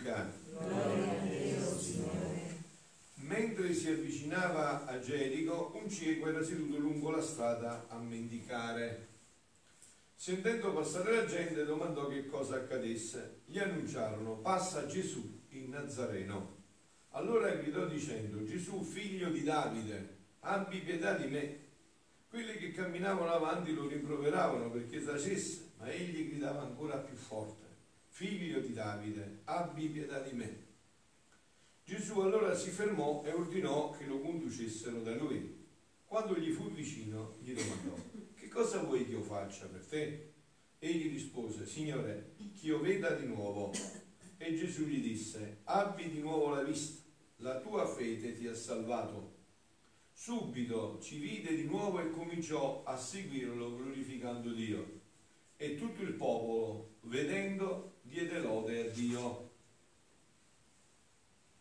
Luca. Mentre si avvicinava a Gerico, un cieco era seduto lungo la strada a mendicare. Sentendo passare la gente, domandò che cosa accadesse. Gli annunciarono: Passa Gesù il Nazareno. Allora gridò dicendo: Gesù, figlio di Davide, abbi pietà di me. Quelli che camminavano avanti lo rimproveravano perché tacesse, ma egli gridava ancora più forte: Figlio di Davide, abbi pietà di me. Gesù allora si fermò e ordinò che lo conducessero da lui. Quando gli fu vicino, gli domandò: Che cosa vuoi che io faccia per te? Egli rispose: Signore, che io veda di nuovo. E Gesù gli disse: Abbi di nuovo la vista, la tua fede ti ha salvato. Subito ci vide di nuovo e cominciò a seguirlo glorificando Dio. E tutto il popolo, vedendo, diede lode a Dio.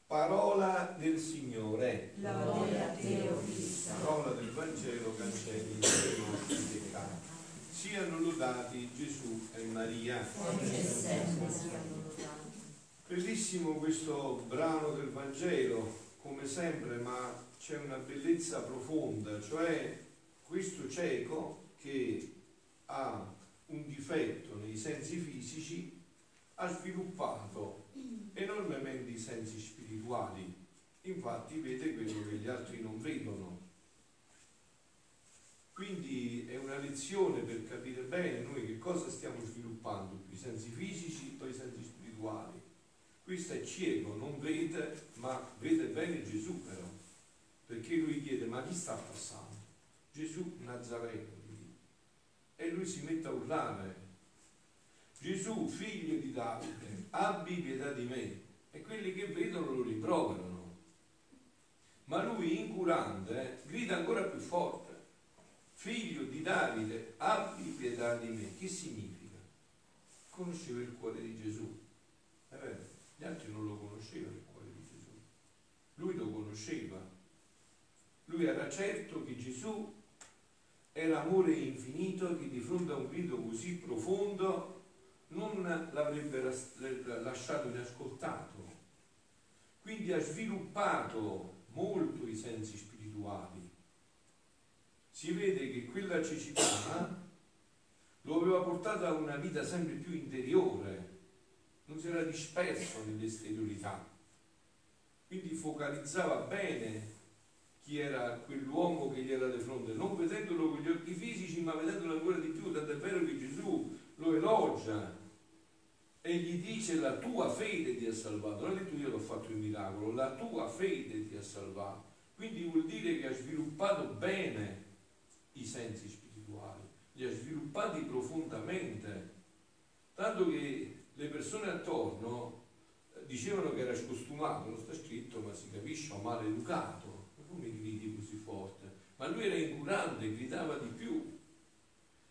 Parola del Signore. Lode a te, o Cristo. Parola del Vangelo cancelli i nostri peccati. Siano lodati Gesù e Maria. Bellissimo questo brano del Vangelo, come sempre, ma c'è una bellezza profonda, cioè questo cieco che ha un difetto nei sensi fisici ha sviluppato enormemente i sensi spirituali, infatti vede quello che gli altri non vedono. Quindi è una lezione per capire bene noi che cosa stiamo sviluppando, i sensi fisici o i sensi spirituali. Questo è cieco, non vede, ma vede bene Gesù però, perché lui chiede ma chi sta passando? Gesù Nazareno. E lui si mette a urlare, Gesù figlio di Davide, abbi pietà di me. E quelli che vedono lo rimproverano. Ma lui incurante grida ancora più forte, figlio di Davide, abbi pietà di me. Che significa? Conosceva il cuore di Gesù. È vero, gli altri non lo conoscevano il cuore di Gesù. Lui lo conosceva. Lui era certo che Gesù era amore infinito che di fronte a un grido così profondo non l'avrebbe lasciato inascoltato. Quindi ha sviluppato molto i sensi spirituali. Si vede che quella cecità lo aveva portato a una vita sempre più interiore, non si era disperso nell'esteriorità. Quindi focalizzava bene chi era quell'uomo che gli era di fronte, non vedendolo con gli occhi fisici, ma vedendolo ancora di più, tanto è vero che Gesù lo elogia e gli dice la tua fede ti ha salvato, non ha detto io l'ho fatto il miracolo, la tua fede ti ha salvato. Quindi vuol dire che ha sviluppato bene i sensi spirituali, li ha sviluppati profondamente, tanto che le persone attorno eh, dicevano che era scostumato, non sta scritto, ma si capisce, maleducato, come gridi così forte, ma lui era incurante, gridava di più,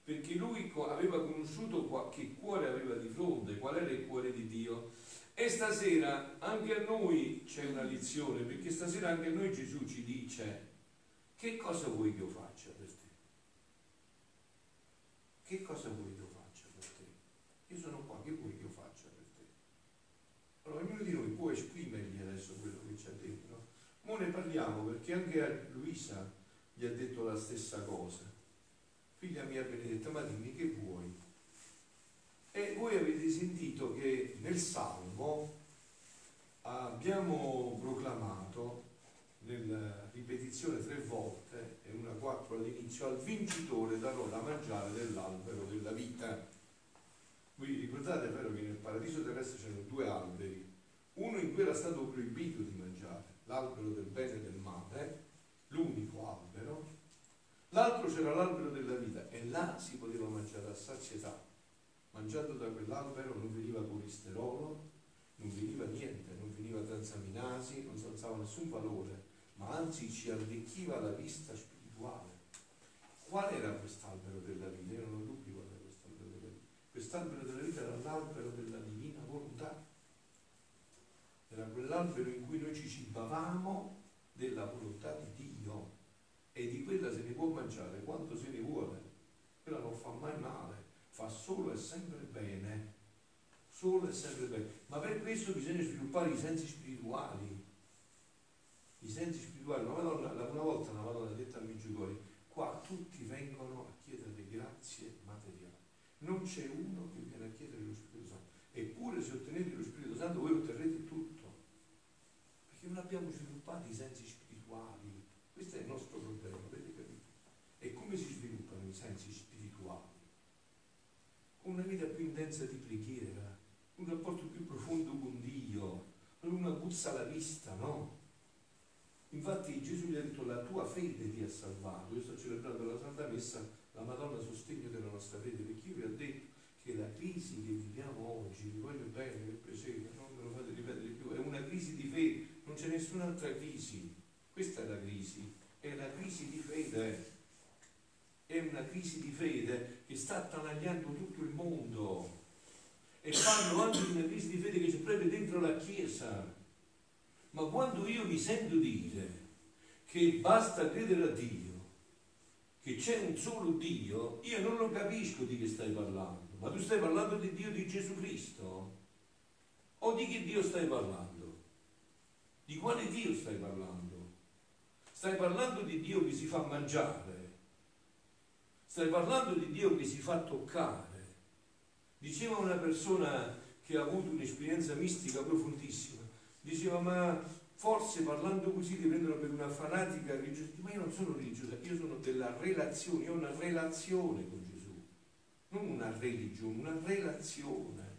perché lui aveva conosciuto che cuore aveva di fronte, qual era il cuore di Dio. E stasera anche a noi c'è una lezione, perché stasera anche a noi Gesù ci dice che cosa vuoi che io faccia per te? Che cosa vuoi che io faccia per te? Io sono qua, che vuoi che io faccia per te? Allora ognuno di noi può esprimergli adesso quello che detto. No? Ora ne parliamo perché anche a Luisa gli ha detto la stessa cosa figlia mia benedetta, ma dimmi che vuoi. E voi avete sentito che nel Salmo abbiamo proclamato nella ripetizione tre volte e una quattro all'inizio al vincitore darò da mangiare dell'albero della vita. Vi ricordate vero che nel paradiso terrestre c'erano due alberi, uno in cui era stato proibito di mangiare, l'albero del bene e del male, L'altro c'era l'albero della vita e là si poteva mangiare a sazietà. Mangiando da quell'albero non veniva colesterolo, non veniva niente, non veniva transaminasi, non si alzava nessun valore, ma anzi ci arricchiva la vista spirituale. Qual era quest'albero della vita? Io non ho dubbi qual era quest'albero della vita. Quest'albero della vita era l'albero della divina volontà. Era quell'albero in cui noi ci cibavamo della volontà di Dio e di quella se ne può mangiare quanto se ne vuole. quella non fa mai male, fa solo e sempre bene, solo e sempre bene. Ma per questo bisogna sviluppare i sensi spirituali. I sensi spirituali, una, Madonna, una volta una Madonna ha detto a Migiugori, qua tutti vengono a chiedere grazie materiali, non c'è uno che viene a chiedere lo Spirito Santo, eppure se ottenete lo Spirito Santo voi otterrete tutto, perché non abbiamo sviluppato i sensi spirituali, questo è il nostro problema, avete capito? E come si sviluppano i sensi spirituali? Con una vita più intensa di preghiera, un rapporto più profondo con Dio, non una puzza alla vista, no? Infatti Gesù gli ha detto la tua fede ti ha salvato. Io sto celebrando la Santa Messa, la Madonna sostegno della nostra fede, perché io vi ho detto che la crisi che viviamo oggi, vi voglio bene, che piacere, non me lo fate ripetere più, è una crisi di fede, non c'è nessun'altra crisi. Questa è la crisi, è la crisi di fede. È una crisi di fede che sta attanagliando tutto il mondo. E parlo anche di una crisi di fede che c'è proprio dentro la Chiesa ma quando io mi sento dire che basta credere a Dio, che c'è un solo Dio, io non lo capisco di che stai parlando. Ma tu stai parlando di Dio di Gesù Cristo? O di che Dio stai parlando? Di quale Dio stai parlando? Stai parlando di Dio che si fa mangiare? Stai parlando di Dio che si fa toccare? Diceva una persona che ha avuto un'esperienza mistica profondissima diceva ma forse parlando così ti prendono per una fanatica religiosa, ma io non sono religiosa, io sono della relazione, io ho una relazione con Gesù, non una religione, una relazione,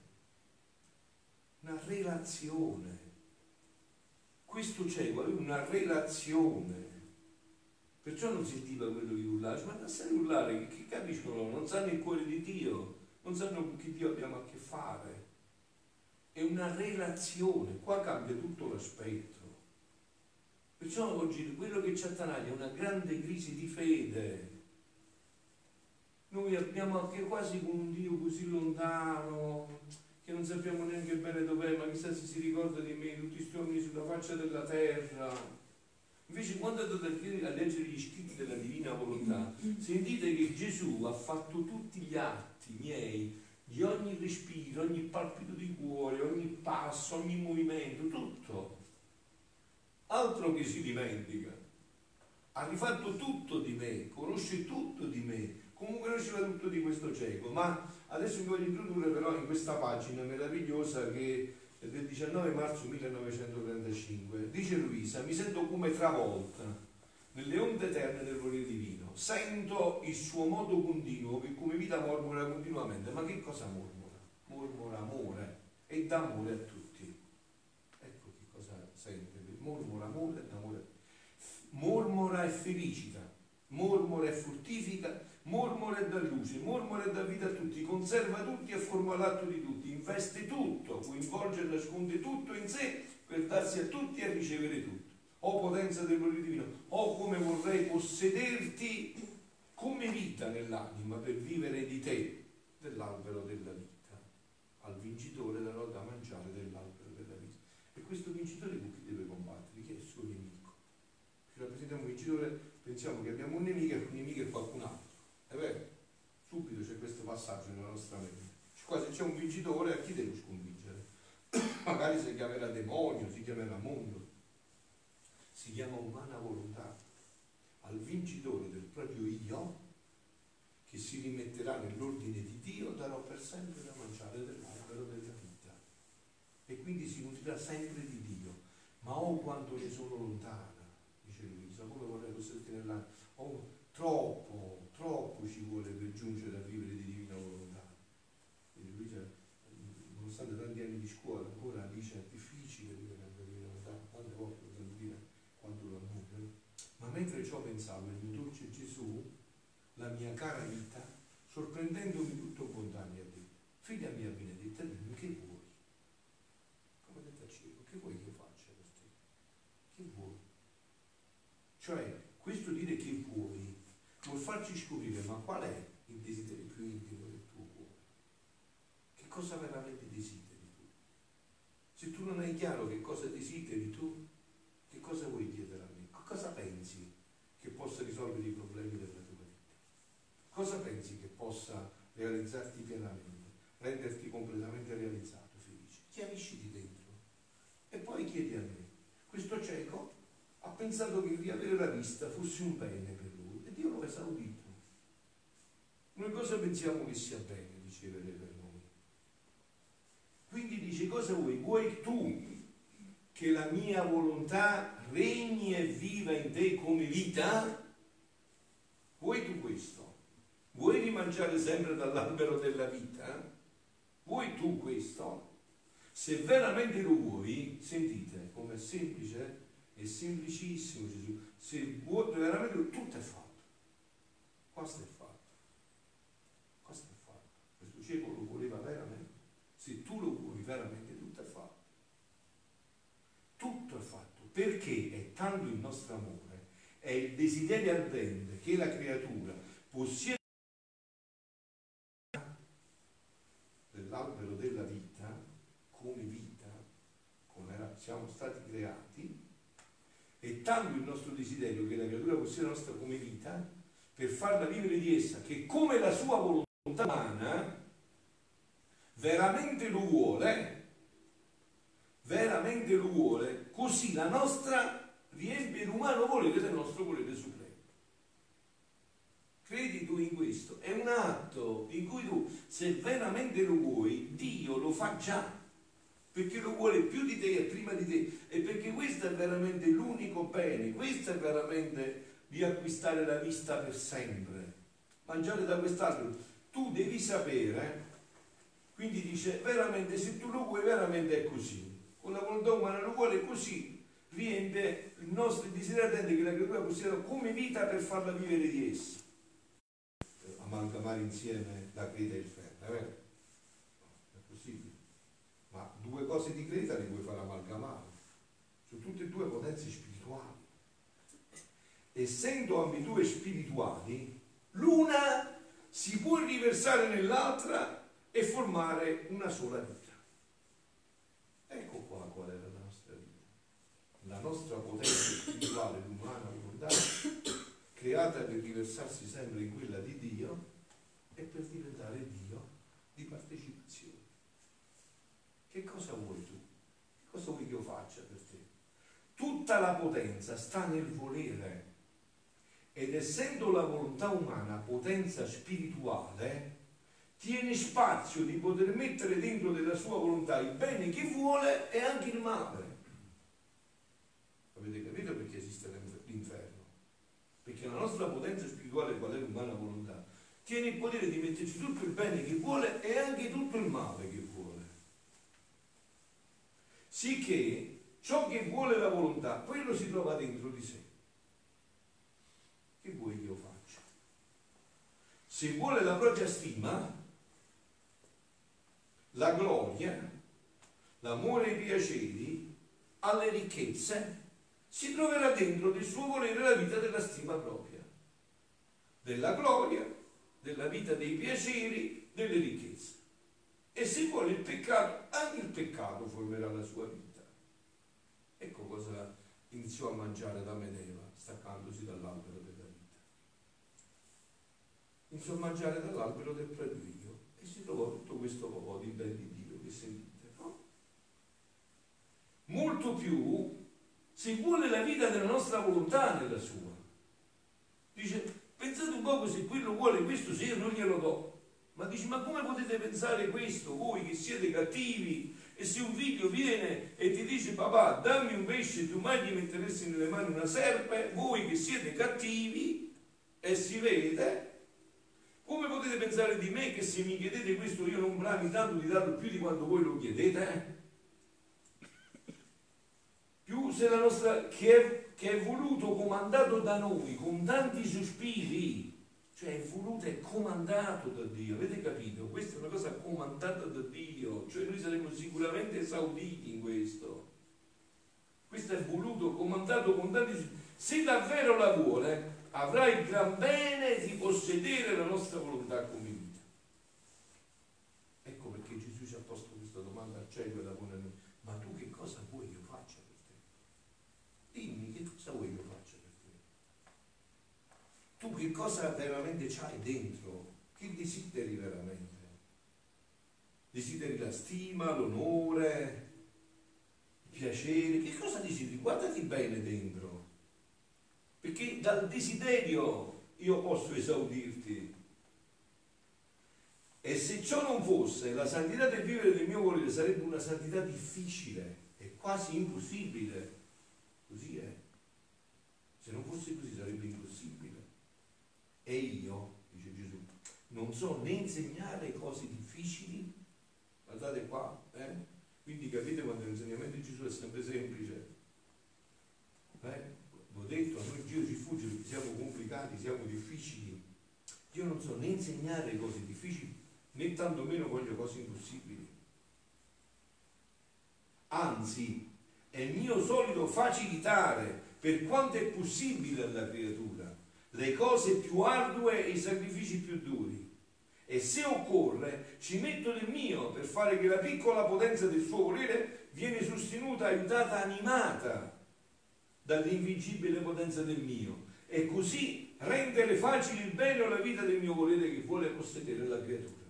una relazione. Questo cieco aveva una relazione, perciò non sentiva quello che urlava, ma sai urlare, che, che capiscono, non sanno il cuore di Dio, non sanno con chi Dio abbiamo a che fare è una relazione, qua cambia tutto l'aspetto. Perciò oggi quello che ci attanaglia è una grande crisi di fede. Noi abbiamo anche quasi con un Dio così lontano, che non sappiamo neanche bene dov'è, ma chissà se si ricorda di me tutti i giorni sulla faccia della terra. Invece quando andate a leggere gli scritti della divina volontà, sentite che Gesù ha fatto tutti gli atti miei di ogni respiro, ogni palpito di cuore, ogni passo, ogni movimento, tutto. Altro che si dimentica. Ha rifatto tutto di me, conosce tutto di me, comunque conosceva tutto di questo cieco, ma adesso vi voglio introdurre però in questa pagina meravigliosa che del 19 marzo 1935. Dice Luisa, mi sento come travolta nelle onde eterne del volere divino. Sento il suo modo continuo che come vita mormora continuamente. Ma che cosa mormora? Mormora amore e d'amore a tutti. Ecco che cosa sente. Mormora amore e d'amore. Mormora e felicita, mormora e fortifica, mormora e dà luce, mormora e dà vita a tutti, conserva tutti e forma l'atto di tutti, investe tutto, coinvolge e nasconde tutto in sé per darsi a tutti e ricevere tutto o potenza del gloria divino, o come vorrei possederti come vita nell'anima per vivere di te, dell'albero della vita. Al vincitore darò da mangiare dell'albero della vita. E questo vincitore con chi deve combattere? Chi è il suo nemico? Se rappresentiamo un vincitore, pensiamo che abbiamo un nemico e un nemico è qualcun altro. È vero? Subito c'è questo passaggio nella nostra mente. Qua se c'è un vincitore, a chi devo sconfiggere? Magari si chiamerà demonio, si chiamerà mondo, si chiama umana volontà, al vincitore del proprio io, che si rimetterà nell'ordine di Dio, darò per sempre da mangiare dell'albero della vita. E quindi si nutrirà sempre di Dio. Ma oh quanto ne sono lontana, dice Luisa, come vorrei posserti nell'anima. Oh, troppo, troppo ci vuole per giungere a vivere di divina volontà. Quindi Luisa, nonostante tanti anni di scuola, ancora dice è difficile vivere la divina volontà, tante volte mentre ciò pensavo, il mio dolce Gesù, la mia cara vita, sorprendendomi tutto bontà mi ha detto, figlia mia benedetta, dimmi che vuoi? Come detto a cielo, che vuoi che faccia per te? Che vuoi? Cioè, questo dire che vuoi vuol farci scoprire ma qual è il desiderio più intimo del tuo cuore? Che cosa veramente desideri tu? Se tu non hai chiaro che cosa desideri tu, che cosa vuoi chiedere a me? Cosa pensi? possa risolvere i problemi della tua vita? Cosa pensi che possa realizzarti pienamente, renderti completamente realizzato, felice. Chiarisciti dentro e poi chiedi a me. Questo cieco ha pensato che riavere la vista fosse un bene per Dio lo ha esaudito. Noi cosa pensiamo che sia bene ricevere per noi? Quindi dice cosa vuoi? Vuoi tu che la mia volontà regni e viva in te come vita? Vuoi tu questo? Vuoi rimangiare sempre dall'albero della vita? Vuoi tu questo? Se veramente lo vuoi, sentite com'è semplice è semplicissimo Gesù. Se vuoi veramente tutto è fatto. Questo è fatto. Questo è fatto. Questo cieco lo voleva veramente. Se tu lo vuoi veramente, tutto è fatto. Tutto è fatto. Perché è tanto il nostro amore, è il desiderio ardente che la creatura possiede dell'albero della vita come vita, come siamo stati creati, è tanto il nostro desiderio che la creatura possiede la nostra come vita per farla vivere di essa, che come la sua volontà umana veramente lo vuole, veramente lo vuole, così la nostra riempie l'umano volere del nostro volere supremo. Credi tu in questo? È un atto in cui tu, se veramente lo vuoi, Dio lo fa già perché lo vuole più di te e prima di te e perché questo è veramente l'unico bene, questo è veramente di acquistare la vista per sempre, mangiare da quest'albero. Tu devi sapere, quindi dice veramente se tu lo vuoi veramente è così, la volontà umana lo vuole così, riempie il nostro desiderio che la creatura possieda come vita per farla vivere di essa. Amalgamare insieme la creta e il ferro, è vero? ma due cose di Creta le puoi fare amalgamare. Sono tutte e due potenze spirituali. Essendo ambedue spirituali, l'una si può riversare nell'altra e formare una sola vita. Ecco qua qual è la nostra vita. La nostra potenza spirituale, l'umana volontà, creata per riversarsi sempre in quella di Dio e per diventare Dio di partecipazione. Che cosa vuoi tu? Che cosa vuoi che io faccia per te? Tutta la potenza sta nel volere. Ed essendo la volontà umana potenza spirituale, tiene spazio di poter mettere dentro della sua volontà il bene che vuole e anche il male. Avete capito perché esiste l'inferno? Perché la nostra potenza spirituale, qual è l'umana volontà, tiene il potere di metterci tutto il bene che vuole e anche tutto il male che vuole sicché ciò che vuole la volontà, quello si trova dentro di sé. Che vuoi che io faccia? Se vuole la propria stima, la gloria, l'amore e i piaceri, alle ricchezze, si troverà dentro del suo volere la vita della stima propria, della gloria, della vita dei piaceri, delle ricchezze. E se vuole il peccato, anche il peccato formerà la sua vita. Ecco cosa iniziò a mangiare da Medeva, staccandosi dall'albero. A mangiare dall'albero del preduio e si trovò tutto questo po' di ben di Dio che sentite, no? Molto più si vuole la vita della nostra volontà nella sua. Dice, pensate un po' se quello vuole questo, se io non glielo do, ma dici, ma come potete pensare questo voi che siete cattivi? E se un figlio viene e ti dice, papà, dammi un pesce, tu mai gli metteresti nelle mani una serpe? Voi che siete cattivi, e si vede, come potete pensare di me che se mi chiedete questo io non brami tanto di darlo più di quanto voi lo chiedete? Più se la nostra, che è, che è voluto, comandato da noi, con tanti sospiri, cioè è voluto e comandato da Dio, avete capito? Questa è una cosa comandata da Dio, cioè noi saremo sicuramente esauditi in questo. Questo è voluto, comandato con tanti... Se davvero la vuole, avrà il gran bene di possedere la nostra volontà come vita. Ecco perché Gesù ci ha posto questa domanda al cielo e la pone a noi. Ma tu che cosa vuoi che io faccia per te? Dimmi che cosa vuoi che io faccia? tu che cosa veramente c'hai dentro Che desideri veramente? Desideri la stima, l'onore, il piacere? Che cosa desideri? Guardati bene dentro. Perché dal desiderio io posso esaudirti. E se ciò non fosse, la santità del vivere del mio volere sarebbe una santità difficile e quasi impossibile. Così è. Se non fosse così sarebbe impossibile. E io, dice Gesù, non so né insegnare cose difficili, guardate qua, eh? quindi capite quando l'insegnamento di Gesù è sempre semplice. Eh? Ho detto, a noi Dio ci fugge perché siamo complicati, siamo difficili. Io non so né insegnare cose difficili, né tantomeno voglio cose impossibili. Anzi, è mio solito facilitare per quanto è possibile alla creatura le cose più ardue e i sacrifici più duri. E se occorre, ci metto del mio per fare che la piccola potenza del suo volere viene sostenuta, aiutata, animata dall'invincibile potenza del mio. E così rendere facile il bene o la vita del mio volere che vuole possedere la creatura.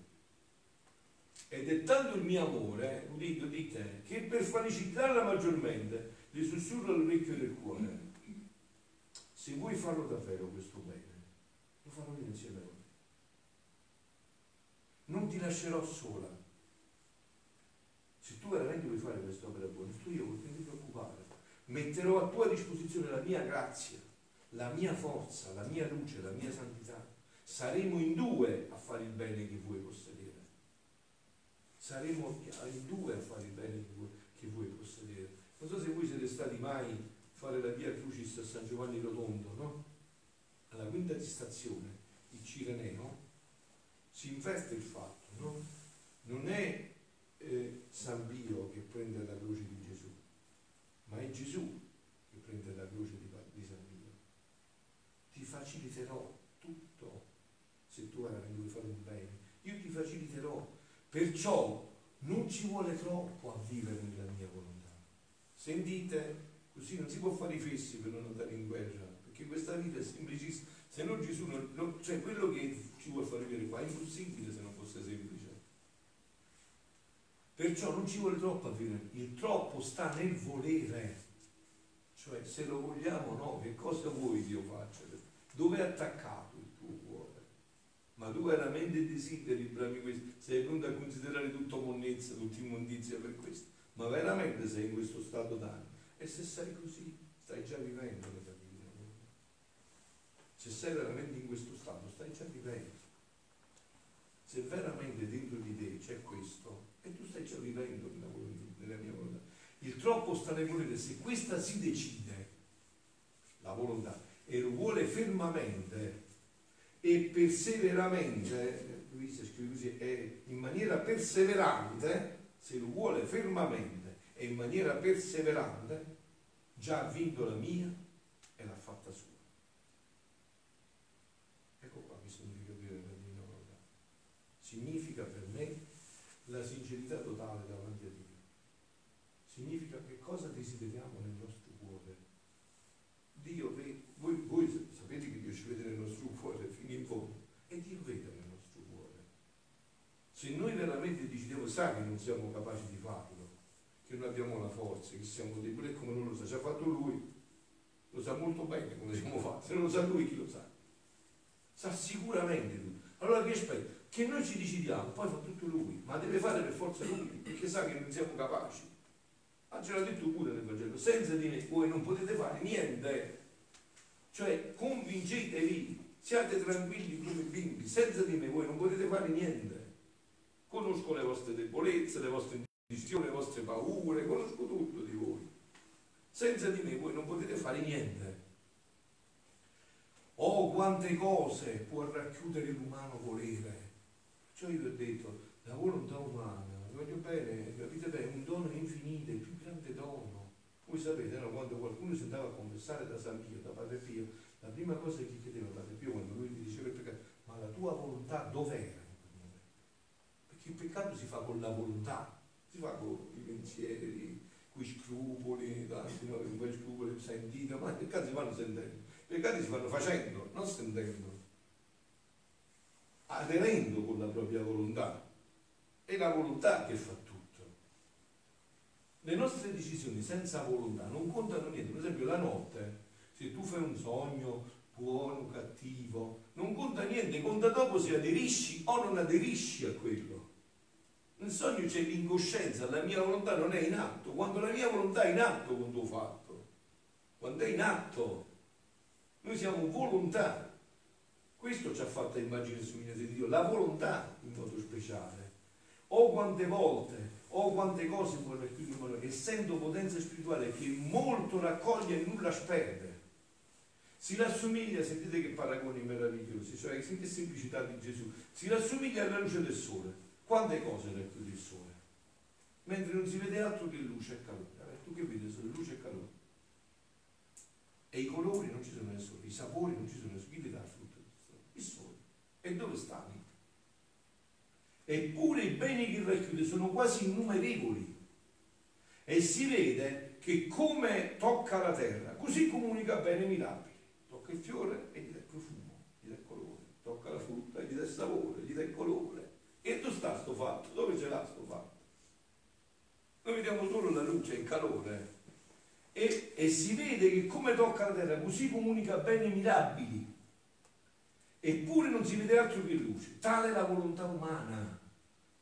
Ed è tanto il mio amore, udito di te, che per felicitarla maggiormente le sussurro all'orecchio del cuore. Se vuoi farlo davvero questo bene, lo farò io insieme a voi. Non ti lascerò sola. Se tu veramente vuoi fare quest'opera buona, tu io non ti preoccupare. Metterò a tua disposizione la mia grazia, la mia forza, la mia luce, la mia santità. Saremo in due a fare il bene che vuoi possedere. Saremo in due a fare il bene che vuoi, possedere. Non so se voi siete stati mai a fare la via Crucis a San Giovanni Rotondo, no? Alla quinta di il Cireneo, si investe il fatto, no? Non è eh, San Pio che prende la croce di Gesù, ma è Gesù che prende la croce di, di San Pio. Ti faciliterò tutto se tu veramente vuoi fare un bene. Io ti faciliterò, perciò non ci vuole troppo a vivere nella mia volontà. Sentite, così non si può fare i fessi per non andare in guerra, perché questa vita è semplicissima. Se no Gesù, non, non, cioè quello che ci vuole fare vivere qua è impossibile se non fosse semplice. Perciò non ci vuole troppo a vivere, il troppo sta nel volere, cioè se lo vogliamo o no, che cosa vuoi che io faccia? Dove è attaccato il tuo cuore? Ma tu veramente desideri, brami questo, sei pronto a considerare tutto monnezza, tutta immondizia per questo? Ma veramente sei in questo stato d'animo? E se sei così, stai già vivendo nella vita. Se sei veramente in questo stato, stai già vivendo. Se veramente dentro di te c'è questo, e tu stai già vivendo nella, nella mia volontà. Il troppo sta nel volere, se questa si decide, la volontà, e lo vuole fermamente e perseveramente, Luisa scrive così, è in maniera perseverante, se lo vuole fermamente e in maniera perseverante, già ha vinto la mia e l'ha fatta sua. Ecco qua mi significa vivere la divina volontà. Significa per me la sincerità totale davanti a Dio. Significa che cosa desideriamo nel nostro cuore. Dio vede, voi, voi sapete che Dio ci vede nel nostro cuore fino in fondo e Dio vede nel nostro cuore. Se noi veramente decidiamo, sa che non siamo capaci di farlo, che non abbiamo la forza, che siamo deboli, come non lo sa, ci ha fatto lui, lo sa molto bene come siamo fatti, se non lo sa lui chi lo sa? Sa sicuramente lui. Allora che aspetta? Che noi ci decidiamo, poi fa tutto lui, ma deve fare per forza lui, perché sa che non siamo capaci. Ma ce l'ha detto pure nel Vangelo, senza di me voi non potete fare niente. Cioè convincetevi, siate tranquilli come bimbi, senza di me voi non potete fare niente. Conosco le vostre debolezze, le vostre indecisioni, le vostre paure, conosco tutto di voi. Senza di me voi non potete fare niente. Oh, quante cose può racchiudere l'umano volere. Cioè io ho detto, la volontà umana, voglio bene, capite bene, è un dono infinito, il più grande dono. Voi sapete, no, quando qualcuno si andava a confessare da San Pio, da Padre Pio, la prima cosa che chiedeva Padre Pio quando lui gli diceva il peccato, ma la tua volontà dov'era? Il peccato si fa con la volontà, si fa con i pensieri, con i scrupoli, tanti, no, con scrupoli sentiti, ma i peccati si fanno sentendo, i peccati si fanno facendo, non sentendo. aderendo con la propria volontà. È la volontà che fa tutto. Le nostre decisioni senza volontà non contano niente. Per esempio la notte, se tu fai un sogno buono, cattivo, non conta niente, conta dopo se aderisci o non aderisci a quello. Nel sogno c'è l'incoscienza, la mia volontà non è in atto. Quando la mia volontà è in atto, quando ho fatto, quando è in atto, noi siamo volontà. Questo ci ha fatto immagine su di Dio, la volontà in modo speciale. O quante volte, o quante cose può racchiudere, essendo potenza spirituale che molto raccoglie e nulla sperde si rassomiglia, sentite che paragoni meravigliosi, cioè che semplicità di Gesù, si rassomiglia alla luce del sole. Quante cose racchiude il sole? Mentre non si vede altro che luce e calore. Eh, tu che vedi solo luce e calore? E i colori non ci sono sole, i sapori non ci sono sole. Chi ti dà il frutto? Il sole. E dove stanno? Eppure i beni che racchiude sono quasi innumerevoli. E si vede che come tocca la terra, così comunica bene mirabili tocca il fiore e gli dà il profumo, gli dà il colore, tocca la frutta e gli dà il sapore, gli dà il colore. Sta sto fatto? Dove ce l'ha sto fatto? Noi vediamo solo la luce, il calore. E, e si vede che come tocca la terra, così comunica beni mirabili. Eppure non si vede altro che luce. Tale è la volontà umana.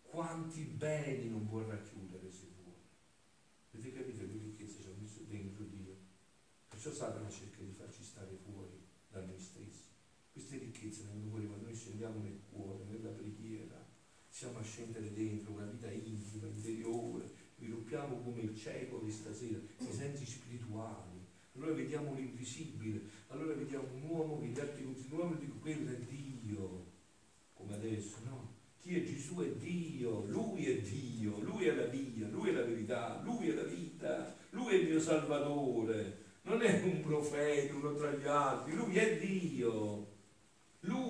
Quanti beni non può racchiudere se vuole. Avete capito che ricchezza ci ha messo dentro Dio? Perciò Satana cerca scendiamo nel cuore, nella preghiera, siamo a scendere dentro una vita intima, interiore, sviluppiamo come il cieco di stasera, i sensi spirituali, allora vediamo l'invisibile, allora vediamo un uomo che gli altri continuano e dicono quello è Dio, come adesso, no? Chi è Gesù è Dio, Lui è Dio, Lui è la via, Lui è la verità, Lui è la vita, Lui è il mio Salvatore, non è un profeta, uno tra gli altri, Lui è Dio.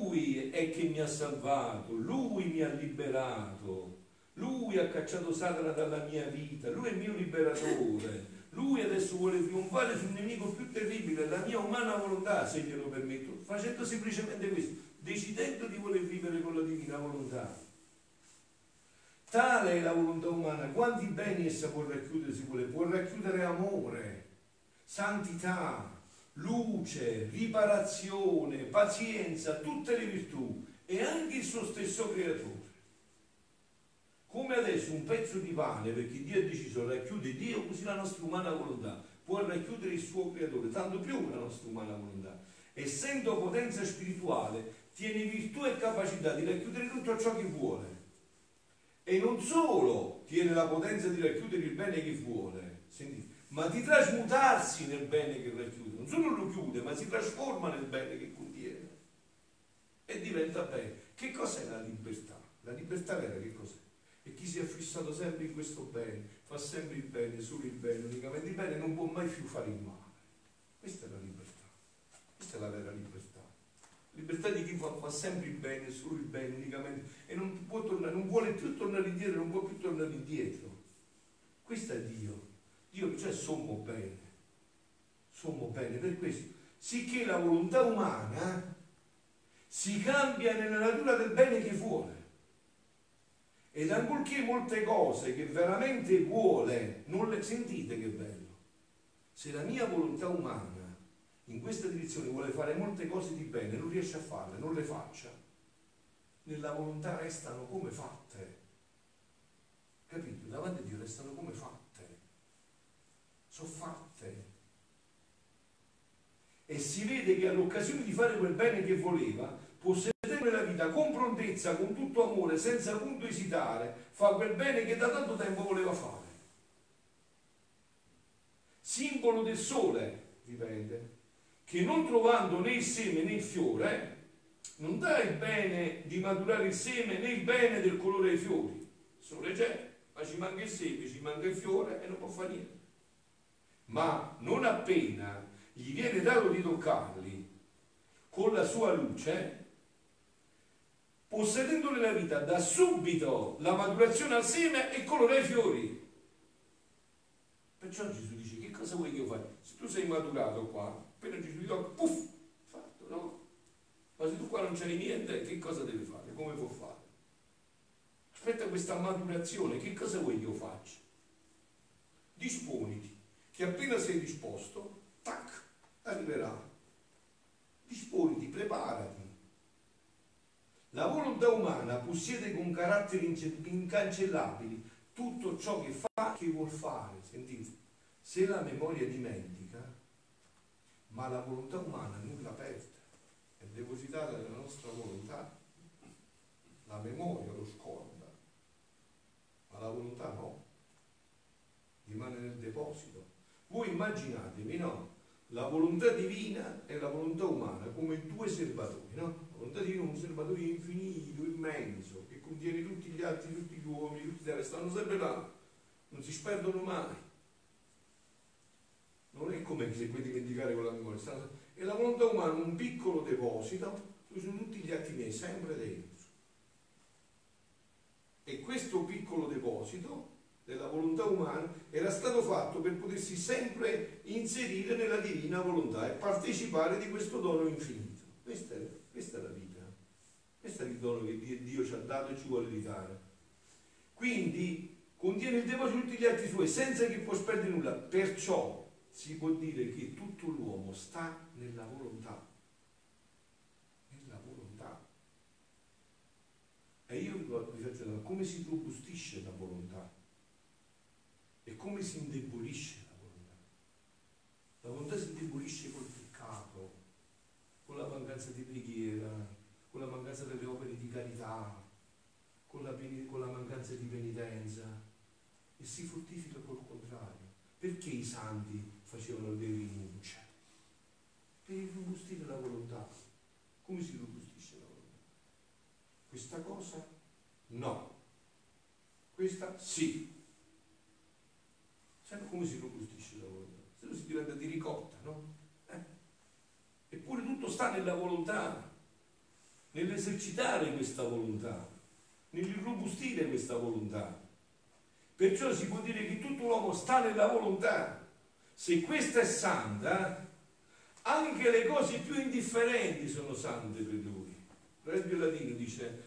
Lui è che mi ha salvato, Lui mi ha liberato, Lui ha cacciato Satana dalla mia vita, Lui è il mio liberatore. Lui adesso vuole trionfare sul nemico più terribile, la mia umana volontà, se glielo permetto, facendo semplicemente questo, decidendo di voler vivere con la divina volontà. Tale è la volontà umana, quanti beni essa può racchiudere si vuole? Può racchiudere amore, santità, luce, riparazione, pazienza, tutte le virtù e anche il suo stesso creatore. Come adesso un pezzo di pane, perché Dio ha deciso racchiude Dio, così la nostra umana volontà può racchiudere il suo creatore, tanto più la nostra umana volontà. Essendo potenza spirituale, tiene virtù e capacità di racchiudere tutto ciò che vuole. E non solo tiene la potenza di racchiudere il bene che vuole, sentite, ma di trasmutarsi nel bene che racchiude non solo lo chiude, ma si trasforma nel bene che contiene e diventa bene. Che cos'è la libertà? La libertà vera che cos'è? E chi si è fissato sempre in questo bene, fa sempre il bene, solo il bene, unicamente il bene, non può mai più fare il male. Questa è la libertà. Questa è la vera libertà. Libertà di chi fa, fa sempre il bene, solo il bene, unicamente, e non, può tornare, non vuole più tornare indietro, non può più tornare indietro. Questo è Dio. Dio, cioè sommo bene sommo bene per questo, sicché la volontà umana si cambia nella natura del bene che vuole. Ed ancorché molte cose che veramente vuole, non le sentite che bello. Se la mia volontà umana in questa direzione vuole fare molte cose di bene, non riesce a farle, non le faccia, nella volontà restano come fatte. Capito? Davanti a Dio restano come fatte. Sono fatte e si vede che all'occasione di fare quel bene che voleva, possedere la vita con prontezza, con tutto amore, senza appunto esitare, fa quel bene che da tanto tempo voleva fare. Simbolo del sole, dipende, che non trovando né il seme né il fiore, non dà il bene di maturare il seme né il bene del colore dei fiori. Il sole c'è, ma ci manca il seme, ci manca il fiore e non può fare niente. Ma non appena gli viene dato di toccarli con la sua luce, possedendone la vita, da subito la maturazione al seme e colora i fiori. Perciò Gesù dice, che cosa vuoi che io faccia? Se tu sei maturato qua, appena Gesù ti tocca, puff, fatto, no? Ma se tu qua non c'hai niente, che cosa devi fare? come può fare? Aspetta questa maturazione, che cosa vuoi che io faccia? Disponiti, che appena sei disposto, tac, arriverà. Disponiti, preparati. La volontà umana possiede con caratteri incancellabili tutto ciò che fa, che vuol fare. Sentite, se la memoria dimentica, ma la volontà umana nulla perde, è depositata nella nostra volontà. La memoria lo scorda, ma la volontà no, rimane nel deposito. Voi immaginatevi, no? La volontà divina e la volontà umana come due serbatori, no? La volontà divina è un serbatoio infinito, immenso, che contiene tutti gli altri, tutti gli uomini, tutti gli altri, stanno sempre là, non si sperdono mai. Non è come se puoi dimenticare con la memoria, stanno... e la volontà umana un piccolo deposito, dove sono tutti gli atti miei, sempre dentro. E questo piccolo deposito della volontà umana era stato fatto per potersi sempre inserire nella divina volontà e partecipare di questo dono infinito. Questa è, questa è la vita, questo è il dono che Dio ci ha dato e ci vuole ridare. Quindi contiene il deposito di tutti gli atti suoi senza che può sperdere nulla, perciò si può dire che tutto l'uomo sta nella volontà. Nella volontà. E io vi faccio come si robustisce la volontà? E come si indebolisce la volontà? La volontà si indebolisce col peccato, con la mancanza di preghiera, con la mancanza delle opere di carità, con la, con la mancanza di penitenza e si fortifica col contrario. Perché i santi facevano le rinunce? Per robustire la volontà. Come si robustisce la volontà? Questa cosa no. Questa sì. Sai come si robustisce la volontà? Se no si diventa di ricotta, no? Eh? Eppure tutto sta nella volontà, nell'esercitare questa volontà, nell'irrobustire questa volontà. Perciò si può dire che tutto l'uomo sta nella volontà. Se questa è santa, anche le cose più indifferenti sono sante per lui. Il latino dice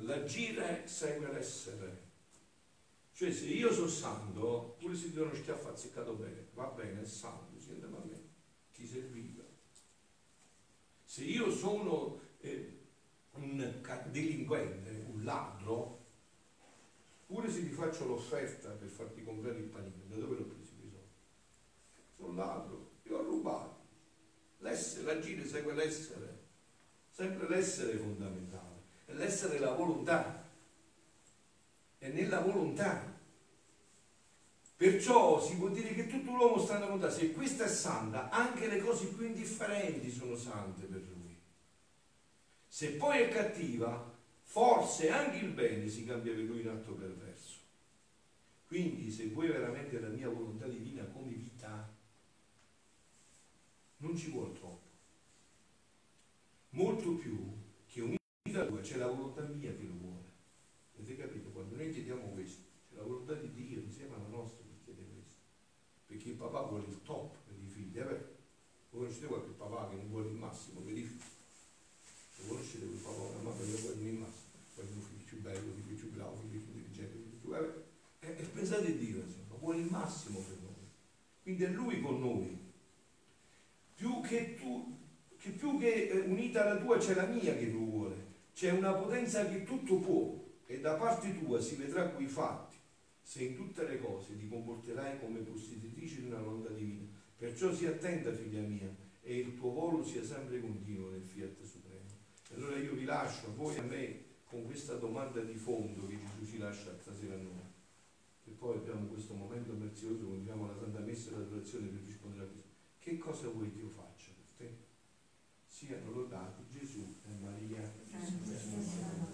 l'agire segue l'essere. Cioè se io sono santo, pure se ti do uno schiaffo azzeccato bene, va bene, è santo, sente a me, ti serviva. Se io sono eh, un delinquente, un ladro, pure se ti faccio l'offerta per farti comprare il panino, da dove l'ho preso i soldi? Sono ladro, io ho rubato. L'essere, l'agire segue l'essere, sempre l'essere è fondamentale, l'essere la volontà è nella volontà. Perciò si può dire che tutto l'uomo sta nella volontà. Se questa è santa, anche le cose più indifferenti sono sante per lui. Se poi è cattiva, forse anche il bene si cambia per lui in atto perverso. Quindi se vuoi veramente la mia volontà divina come vita, non ci vuole troppo. Molto più che unita a tua c'è la volontà mia che lo vuole. Noi chiediamo questo, c'è la volontà di Dio insieme alla nostra per chiedere questo. Perché il papà vuole il top per i figli. Eh beh, voi conoscete qualche papà che non vuole il massimo per i figli? Lo conoscete quel papà, una mamma che vuole il massimo? Vuole un figlio più bello, un figlio più bravo, un figlio più intelligente, un figlio più... Eh e, e pensate a Dio, insomma, vuole il massimo per noi. Quindi è Lui con noi. Più che tu, che più che eh, unita alla tua c'è la mia che Lui vuole. C'è una potenza che tutto può e da parte tua si vedrà quei fatti, se in tutte le cose ti comporterai come posseditrice di una volontà divina. Perciò sii attenta, figlia mia, e il tuo volo sia sempre continuo nel fiat supremo. E allora io vi lascio a voi e a me con questa domanda di fondo che Gesù ci lascia stasera a noi. E poi abbiamo questo momento prezioso, continuiamo la Santa Messa e l'adorazione per rispondere a questo. Che cosa vuoi che io faccia per te? Siano lodati Gesù e Maria.